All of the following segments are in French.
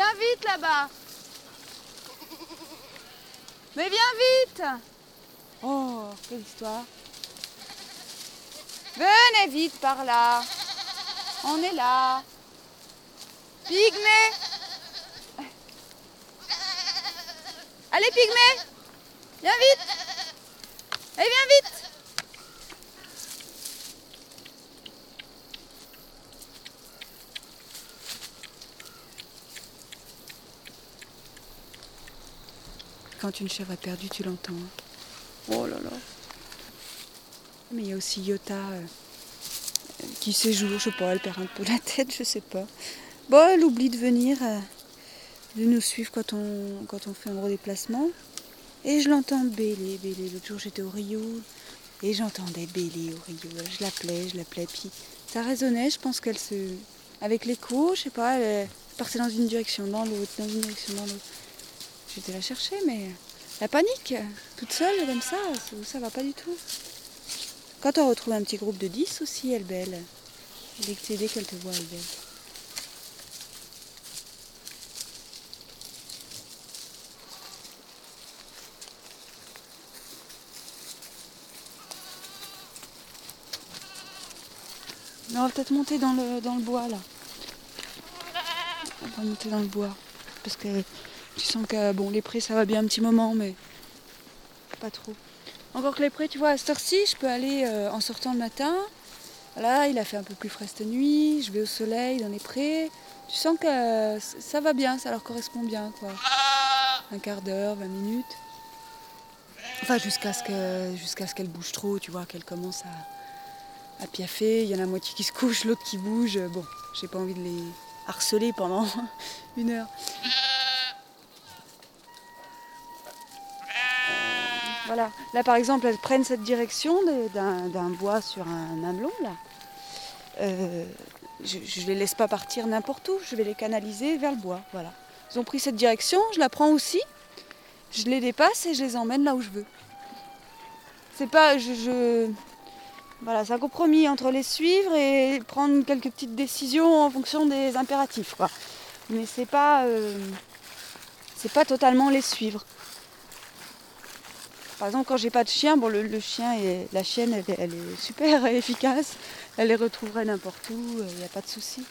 Viens vite là-bas. Mais viens vite. Oh, quelle histoire. Venez vite par là. On est là. Pygmée. Allez, Pygmée. Viens vite. Allez, viens vite. Quand une chèvre est perdue, tu l'entends. Oh là là. Mais il y a aussi Yota euh, qui séjour, je sais pas, elle perd un peu la tête, je sais pas. Bon, elle oublie de venir, euh, de nous suivre quand on, quand on fait un gros déplacement. Et je l'entends bêler, bêler. L'autre jour j'étais au Rio et j'entendais bêler au Rio. Je l'appelais, je l'appelais, puis ça résonnait, je pense qu'elle se. Avec l'écho, je sais pas, elle partait dans une direction, dans l'autre, dans une direction, dans l'autre. J'étais la chercher, mais la panique, toute seule comme ça, ça va pas du tout. Quand on retrouve un petit groupe de 10 aussi, elle belle. Dès que dès qu'elle te voit, elle on va peut-être monter dans le, dans le bois là. On va monter dans le bois. Parce que tu sens que bon, les prés ça va bien un petit moment, mais pas trop. Encore que les prés, tu vois, à cette heure-ci, je peux aller euh, en sortant le matin. Là, il a fait un peu plus frais cette nuit, je vais au soleil dans les prés. Tu sens que ça va bien, ça leur correspond bien, quoi. Un quart d'heure, 20 minutes. Enfin, jusqu'à ce qu'elle jusqu'à ce qu'elle bouge trop, tu vois, qu'elle commence à, à piaffer. Il y en a la moitié qui se couche, l'autre qui bouge. Bon, j'ai pas envie de les harceler pendant une heure. Là, par exemple, elles prennent cette direction d'un bois sur un mamelon, là. Euh, je ne les laisse pas partir n'importe où, je vais les canaliser vers le bois. Voilà. Ils ont pris cette direction, je la prends aussi, je les dépasse et je les emmène là où je veux. C'est pas. Voilà, c'est un compromis entre les suivre et prendre quelques petites décisions en fonction des impératifs. Mais c'est pas. Euh, c'est pas totalement les suivre. Par exemple, quand j'ai pas de chien, bon, le, chien et la chienne, elle, est super efficace. Elle les retrouverait n'importe où, il n'y a pas de souci.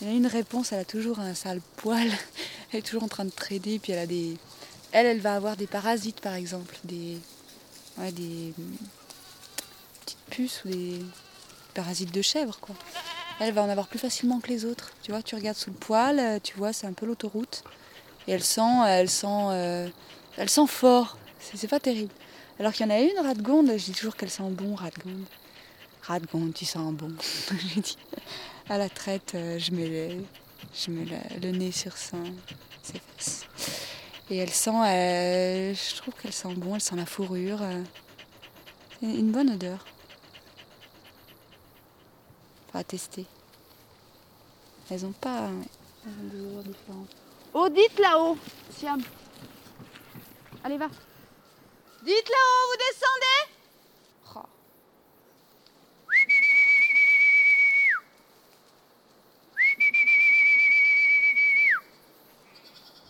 Y a une réponse, elle a toujours un sale poil. Elle est toujours en train de trader, puis elle a des. Elle, elle va avoir des parasites par exemple, des. Ouais, des petites puces ou des parasite de chèvre, quoi. Elle va en avoir plus facilement que les autres. Tu vois, tu regardes sous le poil, euh, tu vois, c'est un peu l'autoroute. Et elle sent, elle sent, euh, elle sent fort. C'est pas terrible. Alors qu'il y en a une, Radgonde, je dis toujours qu'elle sent bon, Radgonde. Radgonde, tu sens bon. je dis, à la traite, euh, je mets, je mets le, nez sur son. Et elle sent, je trouve qu'elle sent bon, elle sent la fourrure. une bonne odeur à tester. Elles ont pas. Elles ont des odeurs différentes. Oh, dites là-haut, Siam. Allez, va. Dites là-haut, vous descendez? Oh.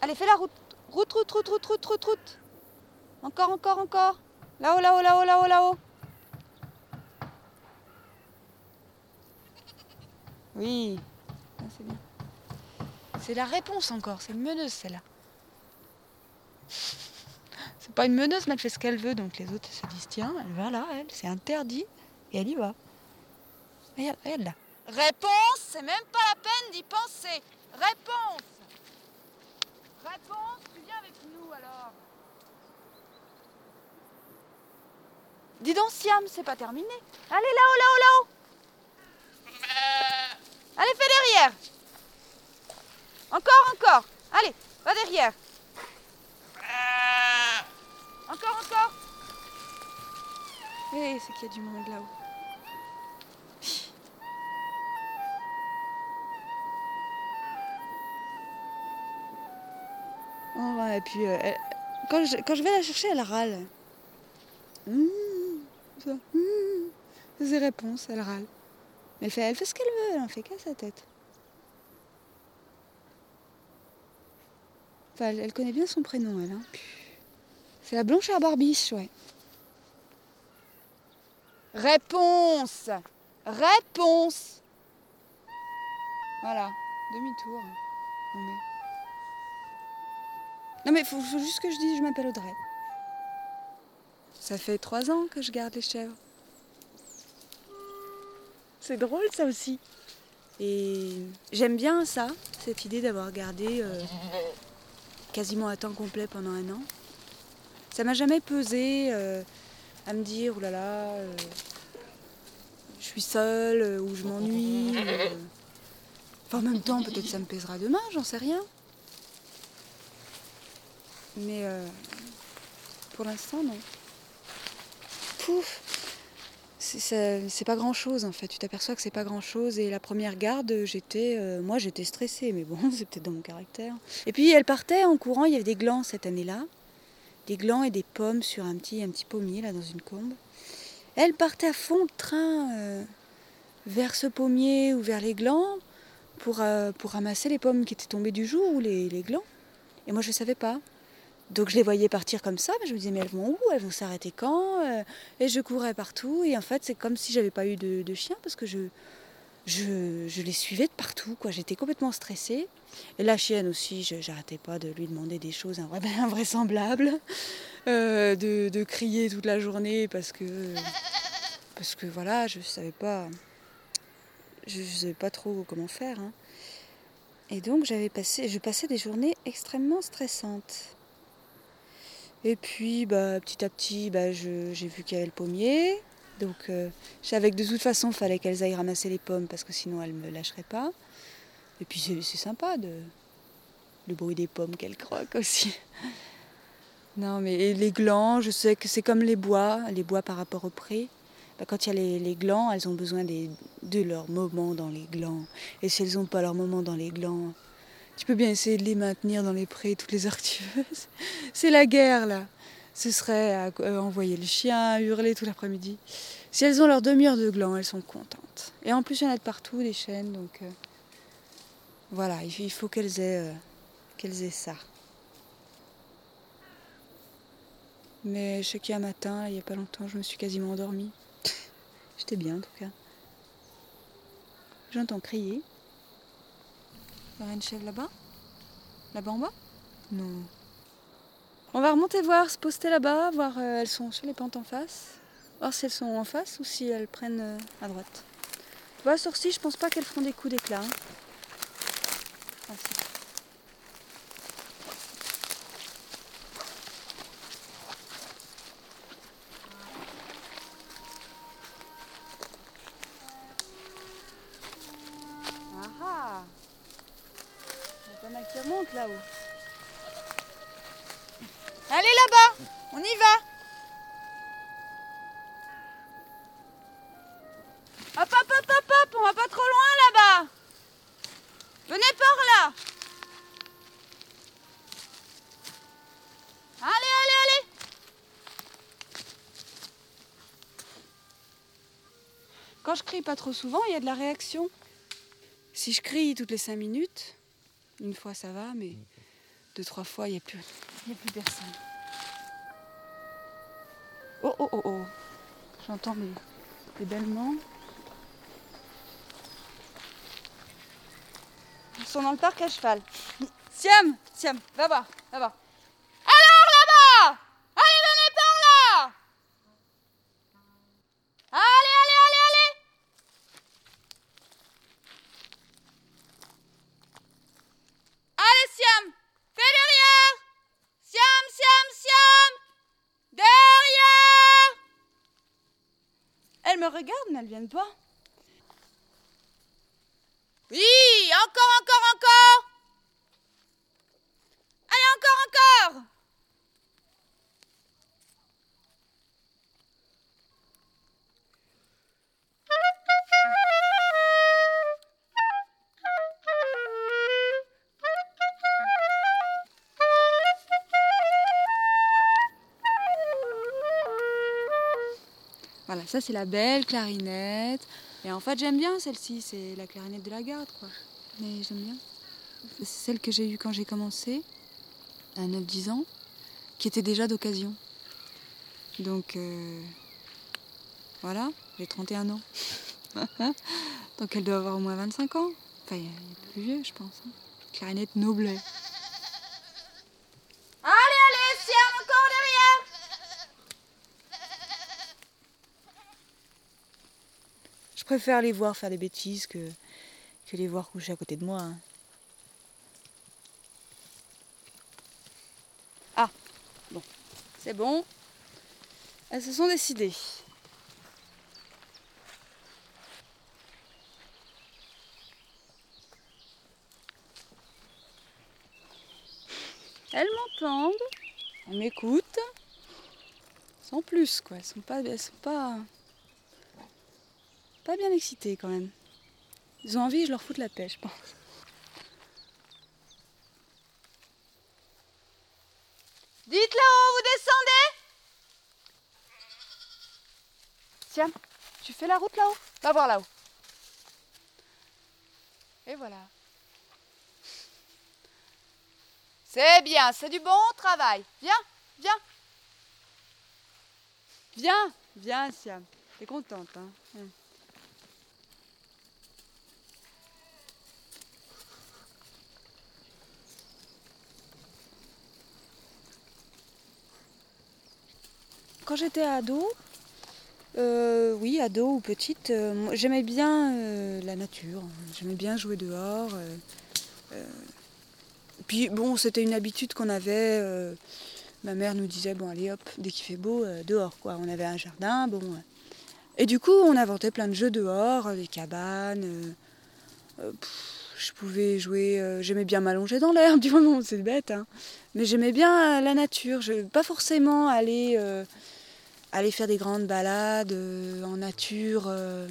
Allez, fais la route. Route, route, route, route, route, route, route. Encore, encore, encore. Là-haut, là-haut, là-haut, là-haut, là-haut. Oui, ah, c'est bien. C'est la réponse encore, c'est une meneuse celle-là. C'est pas une meneuse, mais elle fait ce qu'elle veut, donc les autres se disent tiens, elle va là, elle, c'est interdit, et elle y va. Regarde, regarde là. Réponse, c'est même pas la peine d'y penser. Réponse. Réponse, tu viens avec nous alors. Dis donc, Siam, c'est pas terminé. Allez là-haut, là-haut, là-haut. Allez, fais derrière. Encore, encore. Allez, va derrière. Encore, encore. Eh, c'est qu'il y a du monde là-haut. Oh, et puis, euh, quand, je, vais la chercher, elle râle. Mmh, ça, mmh. C'est ses réponses, elle râle. Mais elle fait, ce qu'elle veut, elle en fait qu'à sa tête. Enfin, elle, elle connaît bien son prénom, elle. Hein. C'est la blanche à barbiche, ouais. Réponse Réponse Voilà, demi-tour. Non mais... Non mais faut, faut juste que je dise je m'appelle Audrey. Ça fait trois ans que je garde les chèvres. C'est drôle ça aussi. Et j'aime bien ça, cette idée d'avoir gardé euh, quasiment à temps complet pendant un an. Ça m'a jamais pesé euh, à me dire, oulala, là là, euh, je suis seule, ou je m'ennuie. Enfin, en même temps, peut-être ça me pèsera demain, j'en sais rien. Mais pour l'instant, non. Pouf c'est- pas grand chose en fait. Tu t'aperçois que c'est pas grand chose. Et la première garde, j'étais, euh, moi j'étais stressée, mais bon, c'est peut-être dans mon caractère. Et puis elle partait en courant, il y avait des glands cette année-là. Des glands et des pommes sur un petit, un petit pommier là dans une combe. Elle partait à fond de train euh, vers ce pommier ou vers les glands pour, euh, pour ramasser les pommes qui étaient tombées du jour ou les, les glands. Et moi je savais pas. Donc je les voyais partir comme ça, mais je me disais mais elles vont où? Elles vont s'arrêter quand? Euh, Et je courais partout. Et en fait c'est comme si j'avais pas eu de, chien parce que je, je, les suivais de partout. quoi. J'étais complètement stressée. Et la chienne aussi, j'arrêtais pas de lui demander des choses invra- invraisemblables, euh, de, crier toute la journée parce que parce que voilà, je savais pas, je savais pas trop comment faire. hein. Et donc j'avais passé, je passais des journées extrêmement stressantes. Et puis bah, petit à petit, bah, je- j'ai vu qu'il y avait le pommier. Donc euh, je savais que de toute façon, il fallait qu'elles aillent ramasser les pommes parce que sinon elles me lâcheraient pas. Et puis c'est sympa de le bruit des pommes qu'elles croquent aussi. Non mais les glands, je sais que c'est comme les bois, les bois par rapport au pré. Bah, quand il y a les, glands, elles ont besoin de leur moment dans les glands. Et si elles n'ont pas leur moment dans les glands, tu peux bien essayer de les maintenir dans les prés toutes les heures que tu veux. C'est la guerre là. Ce serait euh, envoyer le chien, hurler tout l'après-midi. Si elles ont leur demi-heure de glands, elles sont contentes. Et en plus, il y en a de partout, des chaînes, donc euh, voilà, il il faut qu'elles aient, euh, qu'elles aient ça. Mais je sais qu'il y a un matin, il n'y a pas longtemps, je me suis quasiment endormie. J'étais bien en tout cas. J'entends crier. Il y a une chèvre là-bas? Là-bas en bas? Non. On va remonter voir, se poster là-bas, voir euh, elles sont sur les pentes en face. Voir si elles sont en face ou si elles prennent euh, à droite. Tu vois, sourcils, je pense pas qu'elles feront des coups d'éclat. hein. Venez par là Allez, allez, allez Quand je crie pas trop souvent, il y a de la réaction. Si je crie toutes les cinq minutes, une fois ça va, mais deux, trois fois, il n'y a, plus- a plus personne. Oh, oh, oh, oh. J'entends des, des bêlements. Dans le parc à cheval. Siam, Siam, va voir, va voir. Alors là-bas! Allez, venez par là! Allez, allez, allez, allez! Allez, Siam Fais derrière! Siam, Siam, Siam! Derrière! Elle me regarde, mais elle vient pas. Oui, encore, encore, encore Allez, encore, encore Voilà, ça c'est la belle clarinette. Et en fait, j'aime bien celle-ci, c'est la clarinette de la garde, quoi. Mais j'aime bien. C'est celle que j'ai eue quand j'ai commencé, à 9-10 ans, qui était déjà d'occasion. Donc, euh, voilà, j'ai 31 ans. Donc, elle doit avoir au moins 25 ans. Enfin, il y a plus vieux, je pense. Hein. Clarinette Noblet. Allez, allez, c'est encore derrière Je préfère les voir faire des bêtises que, que les voir coucher à côté de moi. hein. Ah, bon, c'est bon. Elles se sont décidées. Elles m'entendent, elles m'écoutent, sans plus quoi. Elles sont pas, elles sont pas, pas bien excitées quand même. Ils ont envie, je leur fous de la paix, je pense. Dites là-haut, vous descendez Tiens, tu fais la route là-haut? Va voir là-haut. Et voilà. C'est bien, c'est du bon travail. Viens, viens. Viens, viens Siam. T'es contente, hein? Quand j'étais ado, euh, oui, ado ou petite, euh, j'aimais bien euh, la nature. J'aimais bien jouer dehors. Puis bon, c'était une habitude qu'on avait. ma mère nous disait bon allez hop, dès qu'il fait beau, dehors quoi. On avait un jardin, bon. Et du coup, on inventait plein de jeux dehors, des cabanes. je pouvais jouer. j'aimais bien m'allonger dans l'herbe, du moment, c'est bête, hein. Mais j'aimais bien la nature. Je, pas forcément aller, aller faire des grandes balades euh, en nature. euh,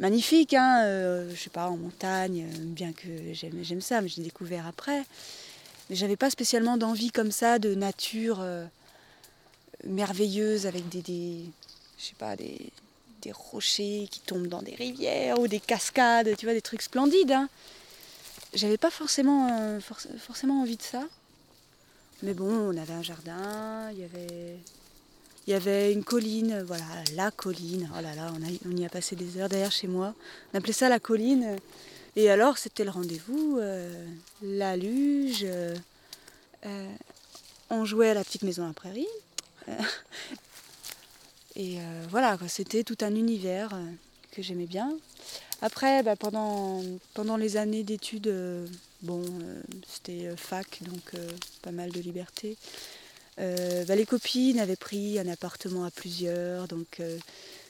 magnifique, hein, euh, je sais pas, en montagne, euh, bien que j'aime, ça, mais j'ai découvert après. Mais j'avais pas spécialement d'envie comme ça de nature merveilleuse avec des, des je sais pas, des, des rochers qui tombent dans des rivières ou des cascades, tu vois, des trucs splendides. Hein. J'avais pas forcément, forc- forcément envie de ça. Mais bon, on avait un jardin, il y avait, il y avait une colline, voilà, la colline. Oh là là, on, y a passé des heures derrière chez moi. On appelait ça la colline. Et alors, c'était le rendez-vous, euh, la luge. euh, euh, on jouait à la petite maison à prairie. Euh, et euh, voilà, c'était tout un univers euh, que j'aimais bien. Après, bah, pendant, pendant les années d'études, euh, bon, euh, c'était euh, fac, donc euh, pas mal de liberté. Euh, bah, les copines avaient pris un appartement à plusieurs, donc euh,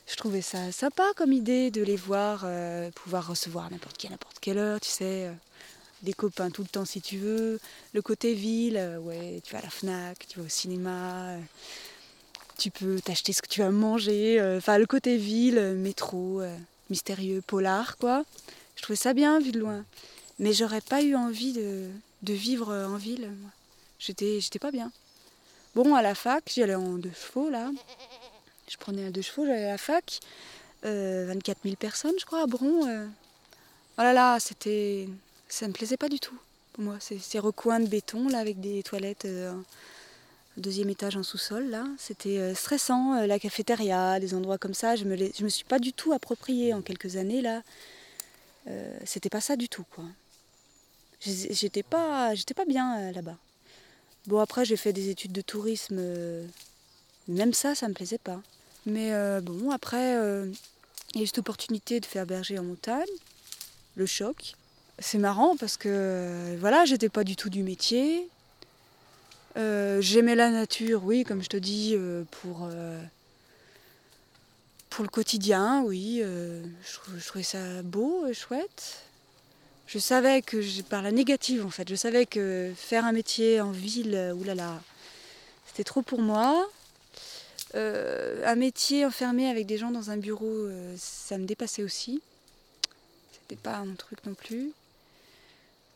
je trouvais ça sympa comme idée de les voir, euh, pouvoir recevoir n'importe qui à n'importe quelle heure, tu sais, des copains tout le temps si tu veux. Le côté ville, ouais, tu vas à la Fnac, tu vas au cinéma, tu peux t'acheter ce que tu vas manger. Enfin, le côté ville, métro, mystérieux, polar, quoi. Je trouvais ça bien vu de loin. Mais j'aurais pas eu envie de, de vivre en ville. J'étais, j'étais pas bien. Bon, à la fac, j'y allais en deux chevaux, là. Je prenais un deux chevaux, j'allais à la fac. Euh, 24 000 personnes, je crois, à Bron. euh. Oh là là, c'était... Ça me plaisait pas du tout, pour moi. Ces, ces recoins de béton, là, avec des toilettes... euh, deuxième étage en sous-sol là. C'était euh, stressant, euh, la cafétéria, des endroits comme ça. Je me, les- je me suis pas du tout approprié en quelques années là. Euh, C'était pas ça du tout quoi. J'étais pas, pas bien euh, là-bas. Bon après j'ai fait des études de tourisme. euh, même ça, ça me plaisait pas. Mais euh, bon après euh, il y a eu cette opportunité de faire berger en montagne. Le choc. C'est marrant parce que voilà, j'étais pas du tout du métier. J'aimais la nature, oui, comme je te dis, pour, pour le quotidien, oui. je, je trouvais ça beau, et chouette. Je savais que, je- par la négative en fait, je savais que faire un métier en ville, euh, oulala, c'était trop pour moi. Euh, un métier enfermé avec des gens dans un bureau, euh, ça me dépassait aussi. C'était pas mon truc non plus.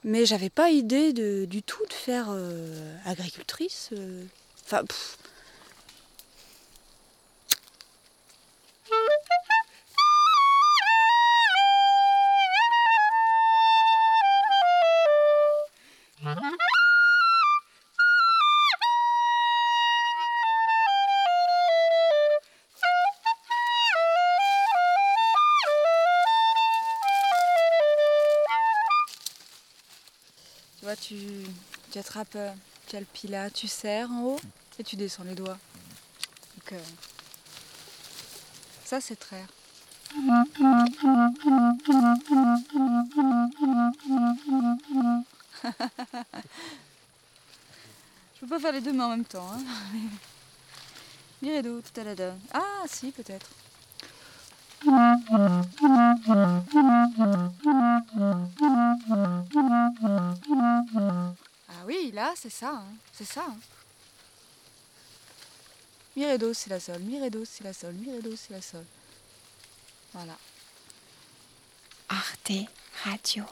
Mais j'avais pas idée du tout de faire agricultrice. Enfin. Tu, tu attrapes, euh, tu as le pila, tu serres en haut et tu descends les doigts. Donc, euh, ça, c'est traire. Je peux pas faire les deux mains en même temps. Hein. Mi ré do, tout à la Ah, si, peut-être. C'est ça. hein. C'est ça. hein. Mi ré do, c'est la sol. Mi ré do, c'est la sol. Mi ré do, c'est la sol. Voilà. Arte Radio.